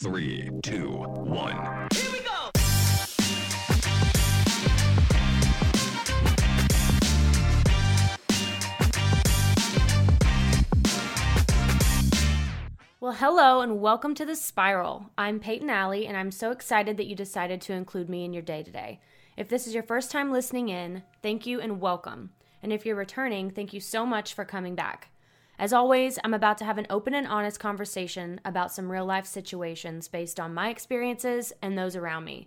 Three, two, one. Here we go. Well, hello and welcome to The Spiral. I'm Payton Ali, and I'm so excited that you decided to include me in your day today. If this is your first time listening in, thank you and welcome. And if you're returning, thank you so much for coming back. As always, I'm about to have an open and honest conversation about some real life situations based on my experiences and those around me.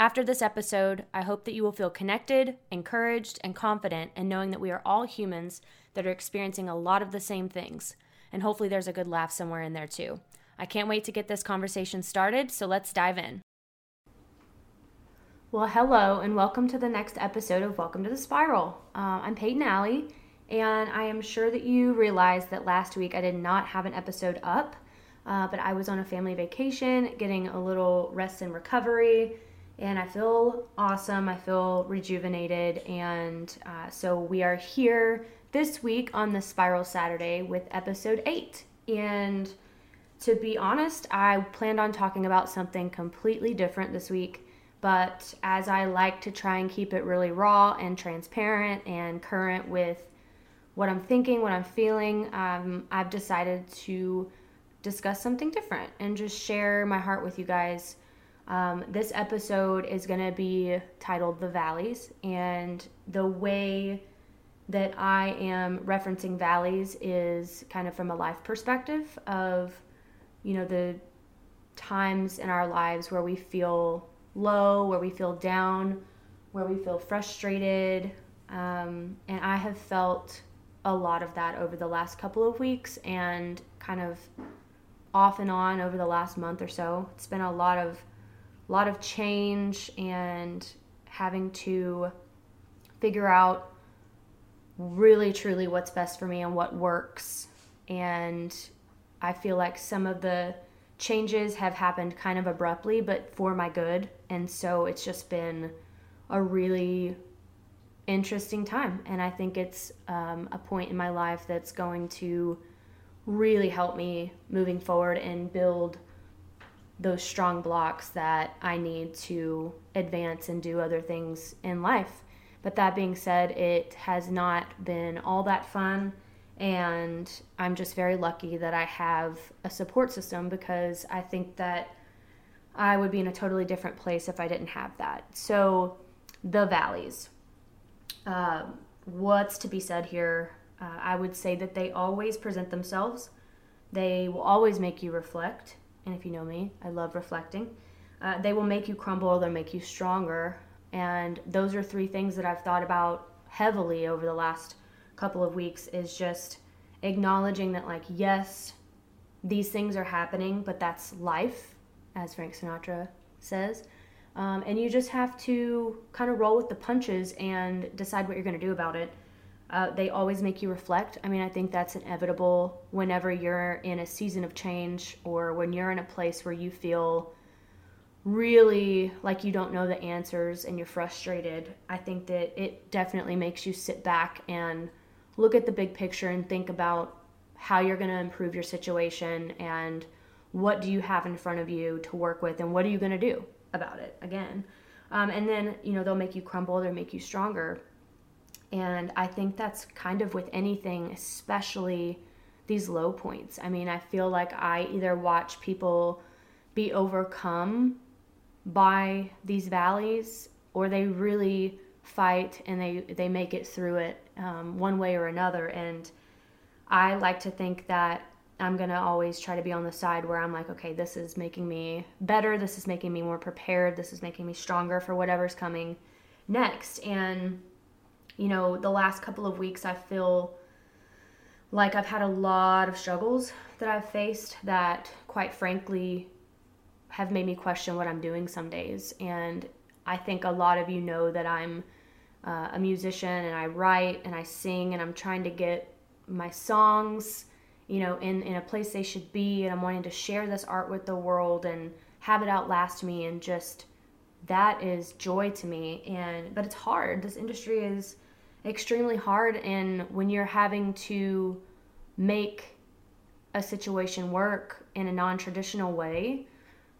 After this episode, I hope that you will feel connected, encouraged, and confident in knowing that we are all humans that are experiencing a lot of the same things. And hopefully, there's a good laugh somewhere in there too. I can't wait to get this conversation started, so let's dive in. Well, hello, and welcome to the next episode of Welcome to the Spiral. Uh, I'm Payton Ali, and I am sure that you realized that last week I did not have an episode up, uh, but I was on a family vacation getting a little rest and recovery, and I feel awesome. I feel rejuvenated, and uh, so we are here this week on the Spiral Saturday with episode 8. And to be honest, I planned on talking about something completely different this week. But as I like to try and keep it really raw and transparent and current with what I'm thinking, what I'm feeling, um, I've decided to discuss something different and just share my heart with you guys. Um, this episode is going to be titled The Valleys, and the way that I am referencing valleys is kind of from a life perspective of, you know, the times in our lives where we feel low, where we feel down, where we feel frustrated. Um, and I have felt a lot of that over the last couple of weeks and kind of off and on over the last month or so. It's been a lot of lot of change and having to figure out really truly what's best for me and what works. And I feel like some of the changes have happened kind of abruptly, but for my good. And so it's just been a really interesting time. And I think it's um, a point in my life that's going to really help me moving forward and build those strong blocks that I need to advance and do other things in life. But that being said, it has not been all that fun. And I'm just very lucky that I have a support system because I think that I would be in a totally different place if I didn't have that. So, the valleys. Uh, what's to be said here? Uh, I would say that they always present themselves. They will always make you reflect. And if you know me, I love reflecting. Uh, they will make you crumble, they'll make you stronger. And those are three things that I've thought about heavily over the last couple of weeks is just acknowledging that, like, yes, these things are happening, but that's life, as Frank Sinatra says. Um, and you just have to kind of roll with the punches and decide what you're going to do about it. Uh, they always make you reflect. I mean, I think that's inevitable whenever you're in a season of change or when you're in a place where you feel really like you don't know the answers and you're frustrated. I think that it definitely makes you sit back and look at the big picture and think about how you're going to improve your situation and what do you have in front of you to work with and what are you going to do about it again. Um, and then, you know, they'll make you crumble, they'll make you stronger. And I think that's kind of with anything, especially these low points. I mean, I feel like I either watch people be overcome by these valleys or they really fight and they, they make it through it um, one way or another. And I like to think that I'm going to always try to be on the side where I'm like, okay, this is making me better. This is making me more prepared. This is making me stronger for whatever's coming next. And, you know, the last couple of weeks, I feel like I've had a lot of struggles that I've faced that, quite frankly, have made me question what I'm doing some days. And I think a lot of you know that I'm uh, a musician and I write and I sing and I'm trying to get my songs, you know, in, in a place they should be. And I'm wanting to share this art with the world and have it outlast me. And just that is joy to me. And, but it's hard. This industry is extremely hard. And when you're having to make a situation work in a non traditional way,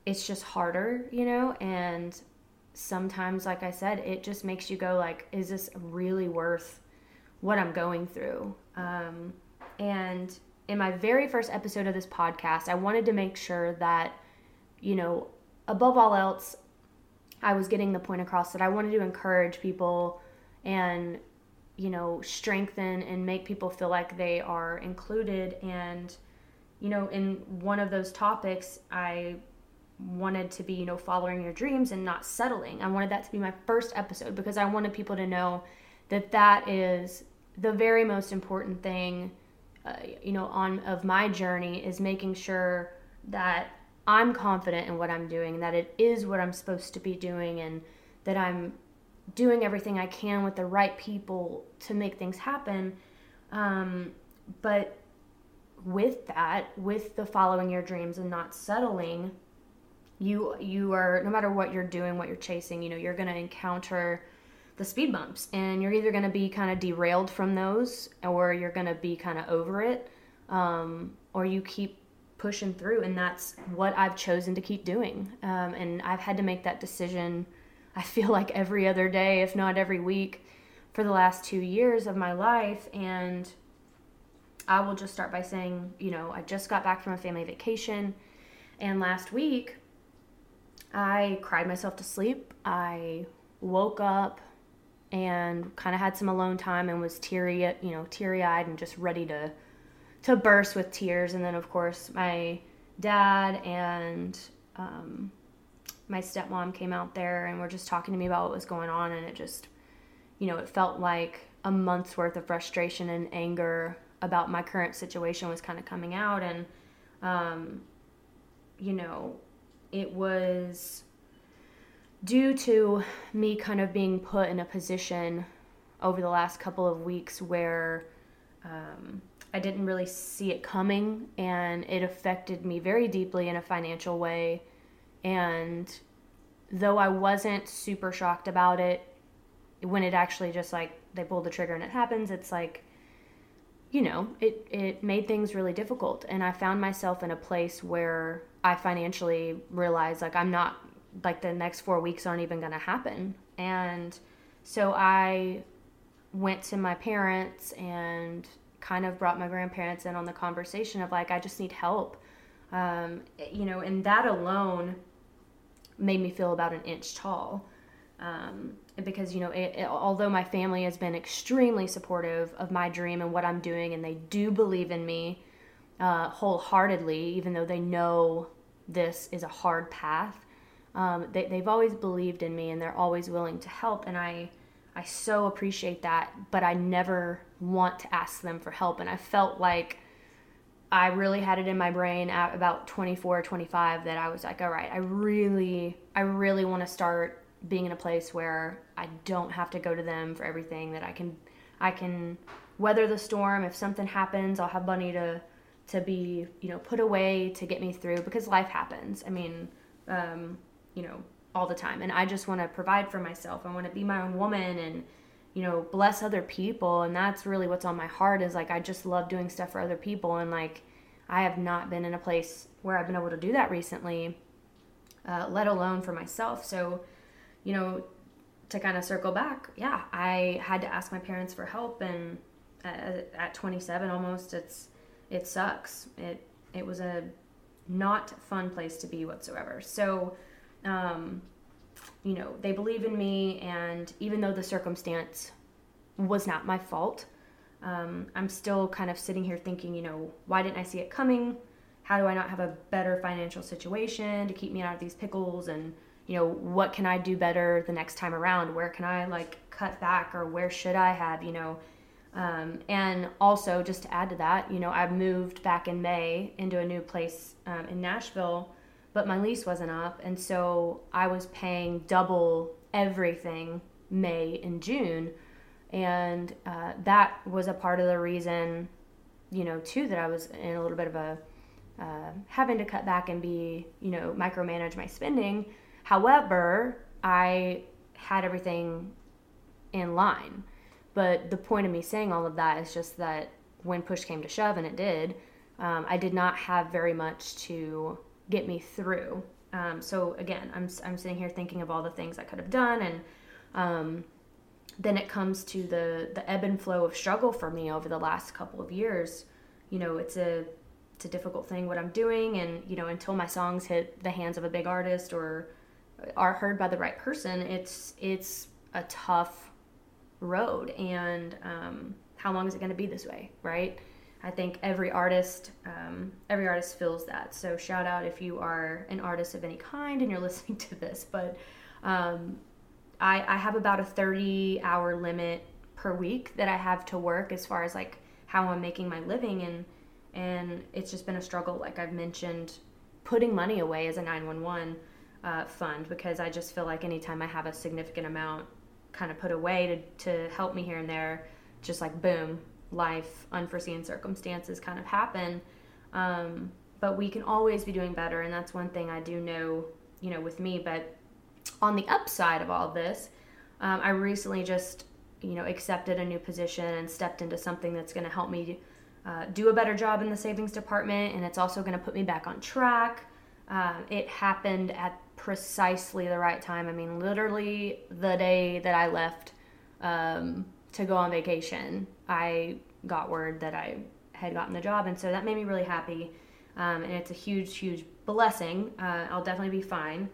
it's just harder, you know, and sometimes like I said, it just makes you go like is this really worth what I'm going through? Um, and in my very first episode of this podcast, I wanted to make sure that you know, above all else, I was getting the point across that I wanted to encourage people and you know strengthen and make people feel like they are included and you know in one of those topics I wanted to be you know following your dreams and not settling. I wanted that to be my first episode because I wanted people to know that that is the very most important thing uh, you know on of my journey is making sure that I'm confident in what I'm doing, that it is what I'm supposed to be doing, and that I'm doing everything I can with the right people to make things happen. Um, but with that, with the following your dreams and not settling, you you are no matter what you're doing, what you're chasing, you know, you're going to encounter the speed bumps and you're either going to be kind of derailed from those or you're going to be kind of over it um, or you keep pushing through and that's what i've chosen to keep doing. Um, and i've had to make that decision i feel like every other day if not every week for the last two years of my life and i will just start by saying you know i just got back from a family vacation and last week i cried myself to sleep. I woke up and kind of had some alone time and was teary you know teary-eyed and just ready to to burst with tears. And then, of course, my dad and um, my stepmom came out there and were just talking to me about what was going on. And it just, you know, it felt like a month's worth of frustration and anger about my current situation was kind of coming out. And, um, you know, it was due to me kind of being put in a position over the last couple of weeks where um, I didn't really see it coming, and it affected me very deeply in a financial way. And though I wasn't super shocked about it, when it actually just like they pulled the trigger and it happens, it's like, you know, it, it made things really difficult. And I found myself in a place where I financially realized like I'm not, like the next four weeks aren't even going to happen. And so I went to my parents and kind of brought my grandparents in on the conversation of like, I just need help. Um, you know, and that alone made me feel about an inch tall. Um, because, you know, it, it, although my family has been extremely supportive of my dream and what I'm doing, and they do believe in me uh, wholeheartedly, even though they know this is a hard path, um, they, they've always believed in me and they're always willing to help. And I, I so appreciate that, but I never want to ask them for help. And I felt like I really had it in my brain at about 24 or 25 that I was like, all right, I really, I really want to start being in a place where I don't have to go to them for everything that I can, I can weather the storm. If something happens, I'll have money to, to be, you know, put away to get me through because life happens. I mean, um, you know, all the time. And i just want to provide for myself. I want to be my own woman and you know bless other people. And that's really what's on my heart is like i just love doing stuff for other people. And like i have not been in a place where i've been able to do that recently uh, let alone for myself. So you know to kind of circle back yeah i had to ask my parents for help. And uh, at 27 almost it's it sucks. It it was a not fun place to be whatsoever. So um, you know, they believe in me, and even though the circumstance was not my fault, um, I'm still kind of sitting here thinking, you know, why didn't I see it coming? How do I not have a better financial situation to keep me out of these pickles? And, you know, what can I do better the next time around? Where can I like cut back or where should I have, you know? Um, and also, just to add to that, you know, I moved back in May into a new place um, in Nashville but my lease wasn't up. And so I was paying double everything May and June. And uh, that was a part of the reason, you know, too, that I was in a little bit of a uh, having to cut back and be, you know, micromanage my spending. However, I had everything in line. But the point of me saying all of that is just that when push came to shove, and it did, um, I did not have very much to get me through. Um, so again, I'm I'm sitting here thinking of all the things I could have done, and um, then it comes to the the ebb and flow of struggle for me over the last couple of years. You know, it's a it's a difficult thing what I'm doing, and you know, until my songs hit the hands of a big artist or are heard by the right person, it's it's a tough road. And um, how long is it going to be this way, right? I think every artist, um, every artist feels that. So shout out if you are an artist of any kind and you're listening to this. But um, I, I have about a 30 hour limit per week that I have to work as far as like how I'm making my living and and it's just been a struggle like I've mentioned putting money away as a 911 uh, fund because I just feel like anytime I have a significant amount kind of put away to, to help me here and there just like boom life unforeseen circumstances kind of happen um, but we can always be doing better and that's one thing I do know you know with me but on the upside of all this, um, I recently just you know accepted a new position and stepped into something that's going to help me uh, do a better job in the savings department, and it's also going to put me back on track. Uh, it happened at precisely the right time. I mean, literally the day that I left um, to go on vacation, I got word that I had gotten the job, and so that made me really happy. Um, and it's a huge, huge blessing. Uh, I'll definitely be fine.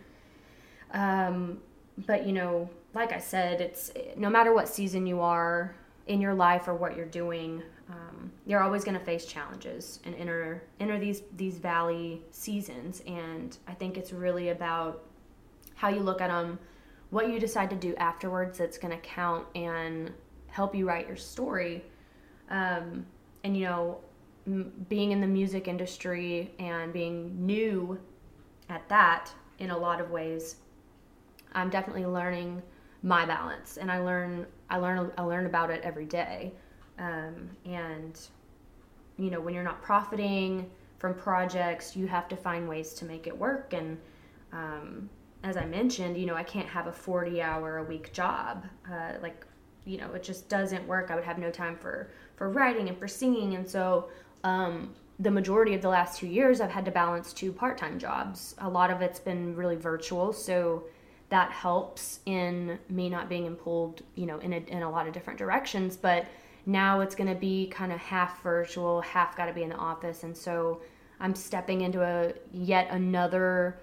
Um, but you know, like I said, it's no matter what season you are in your life or what you're doing, um, you're always going to face challenges and enter enter these these valley seasons. And I think it's really about how you look at them, what you decide to do afterwards that's going to count and help you write your story. Um, and you know, m- being in the music industry and being new at that in a lot of ways I'm definitely learning my balance, and I learn I learn I learn about it every day. Um, and you know, when you're not profiting from projects, you have to find ways to make it work. And um, as I mentioned, you know, I can't have a 40 hour a week job. Uh, like, you know, it just doesn't work. I would have no time for for writing and for singing, and so. Um, the majority of the last two years, I've had to balance two part time jobs. A lot of it's been really virtual, so that helps in me not being pulled, you know, in a, in a lot of different directions. But now it's going to be kind of half virtual, half got to be in the office. And so I'm stepping into a yet another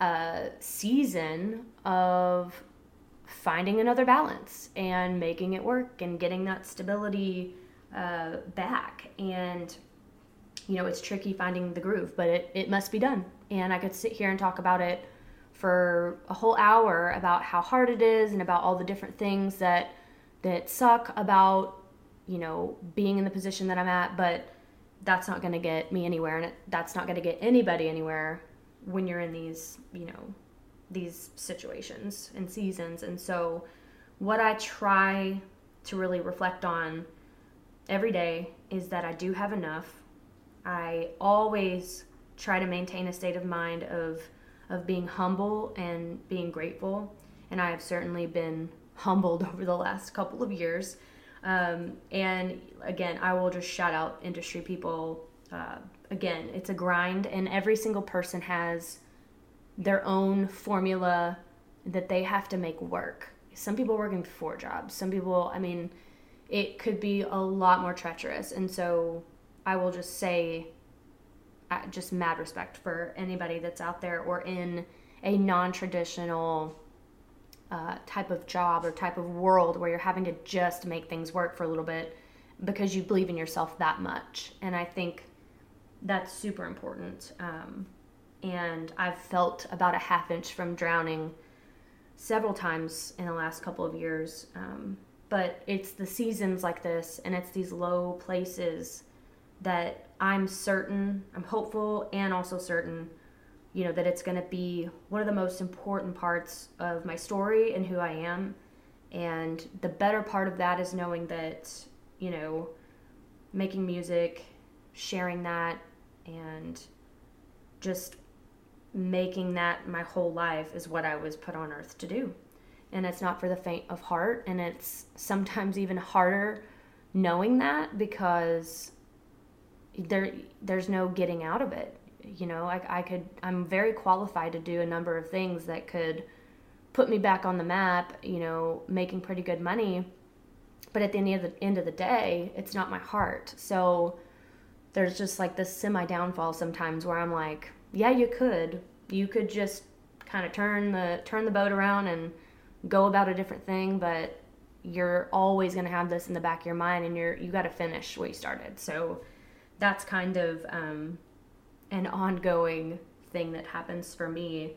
uh, season of finding another balance and making it work and getting that stability uh, back. And, you know, it's tricky finding the groove, but it, it must be done. And I could sit here and talk about it for a whole hour about how hard it is and about all the different things that that suck about you know being in the position that I'm at but that's not going to get me anywhere and it, that's not going to get anybody anywhere when you're in these you know these situations and seasons and so what I try to really reflect on every day is that I do have enough I always try to maintain a state of mind of of being humble and being grateful. And I have certainly been humbled over the last couple of years. Um, and again, I will just shout out industry people. Uh, again, it's a grind, and every single person has their own formula that they have to make work. Some people working four jobs. Some people, I mean, it could be a lot more treacherous. And so I will just say just mad respect for anybody that's out there or in a non-traditional uh, type of job or type of world where you're having to just make things work for a little bit because you believe in yourself that much and i think that's super important um, and i've felt about a half inch from drowning several times in the last couple of years um, but it's the seasons like this and it's these low places that I'm certain, I'm hopeful, and also certain, you know, that it's going to be one of the most important parts of my story and who I am. And the better part of that is knowing that, you know, making music, sharing that, and just making that my whole life is what I was put on earth to do. And it's not for the faint of heart. And it's sometimes even harder knowing that because there there's no getting out of it. you know, I, I could, I'm very qualified to do a number of things that could put me back on the map, you know, making pretty good money. But at the end of the end of the day, it's not my heart. So there's just like this semi downfall sometimes where I'm like, yeah, you could. You could just kind of turn the turn the boat around and go about a different thing, but you're always going to have this in the back of your mind and you're you got to finish what you started. So that's kind of um, an ongoing thing that happens for me.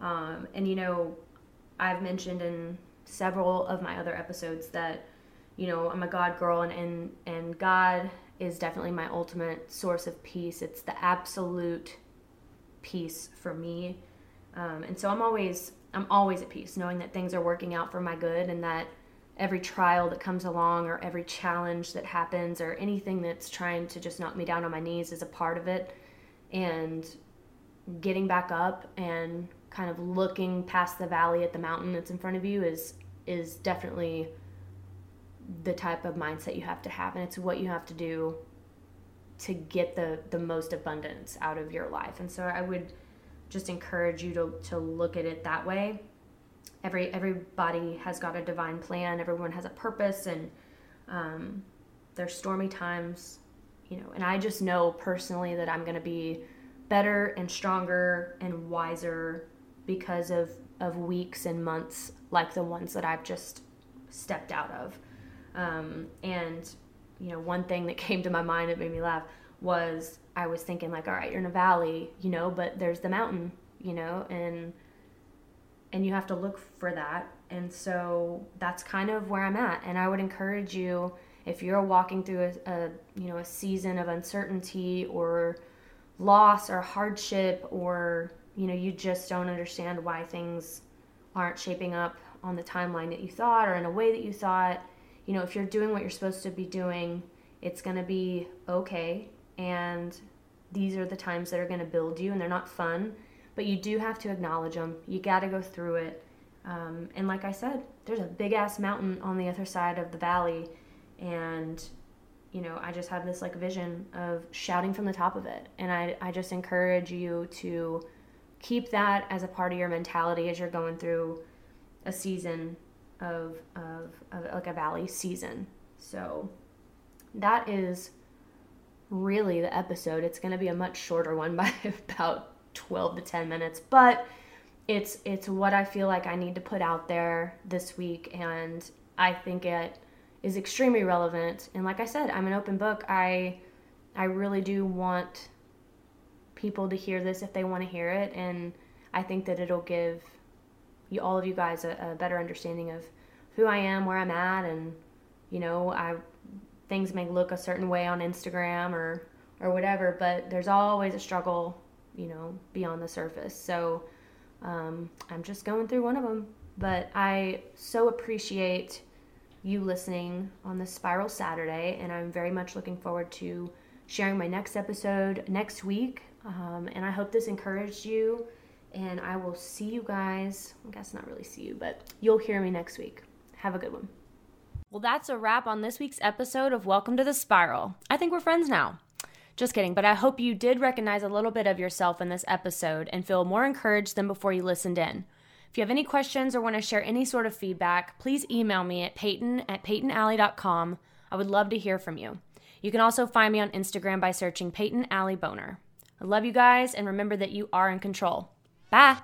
Um, and you know, I've mentioned in several of my other episodes that you know I'm a God girl, and and, and God is definitely my ultimate source of peace. It's the absolute peace for me, um, and so I'm always I'm always at peace, knowing that things are working out for my good, and that every trial that comes along or every challenge that happens or anything that's trying to just knock me down on my knees is a part of it. And getting back up and kind of looking past the valley at the mountain that's in front of you is is definitely the type of mindset you have to have. And it's what you have to do to get the the most abundance out of your life. And so i would just encourage you to to look at it that way. Every everybody has got a divine plan. Everyone has a purpose and um, there's stormy times you know and i just know personally that i'm going to be better and stronger and wiser because of of weeks and months like the ones that i've just stepped out of. Um, and you know one thing that came to my mind that made me laugh was i was thinking like all right you're in a valley you know but there's the mountain you know and and you have to look for that. And so that's kind of where I'm at. And I would encourage you if you're walking through a, a you know a season of uncertainty or loss or hardship or you know you just don't understand why things aren't shaping up on the timeline that you thought or in a way that you thought you know if you're doing what you're supposed to be doing it's going to be okay and these are the times that are going to build you and they're not fun but you do have to acknowledge them. You got to go through it. Um, and like I said, there's a big ass mountain on the other side of the valley, and you know, I just have this like vision of shouting from the top of it. And I, I just encourage you to keep that as a part of your mentality as you're going through a season of, of, of like a valley season. So that is really the episode. It's going to be a much shorter one by about 12 to 10 minutes, but it's it's what I feel like I need to put out there this week and I think it is extremely relevant. And like I said, I'm an open book. I I really do want people to hear this if they want to hear it and I think that it'll give you all of you guys a, a better understanding of who I am, where I'm at and you know, I things may look a certain way on Instagram or or whatever, but there's always a struggle you know, beyond the surface. So um, I'm just going through one of them. But I so appreciate you listening on this Spiral Saturday, and I'm very much looking forward to sharing my next episode next week. Um, and I hope this encouraged you. And I will see you guys. I guess not really see you, but you'll hear me next week. Have a good one. Well, that's a wrap on this week's episode of Welcome to the Spiral. I think we're friends now. Just kidding, but I hope you did recognize a little bit of yourself in this episode and feel more encouraged than before you listened in. If you have any questions or want to share any sort of feedback, please email me at payton at paytonali.com. I would love to hear from you. You can also find me on Instagram by searching Payton Ali Boner. I love you guys and remember that you are in control. Bye.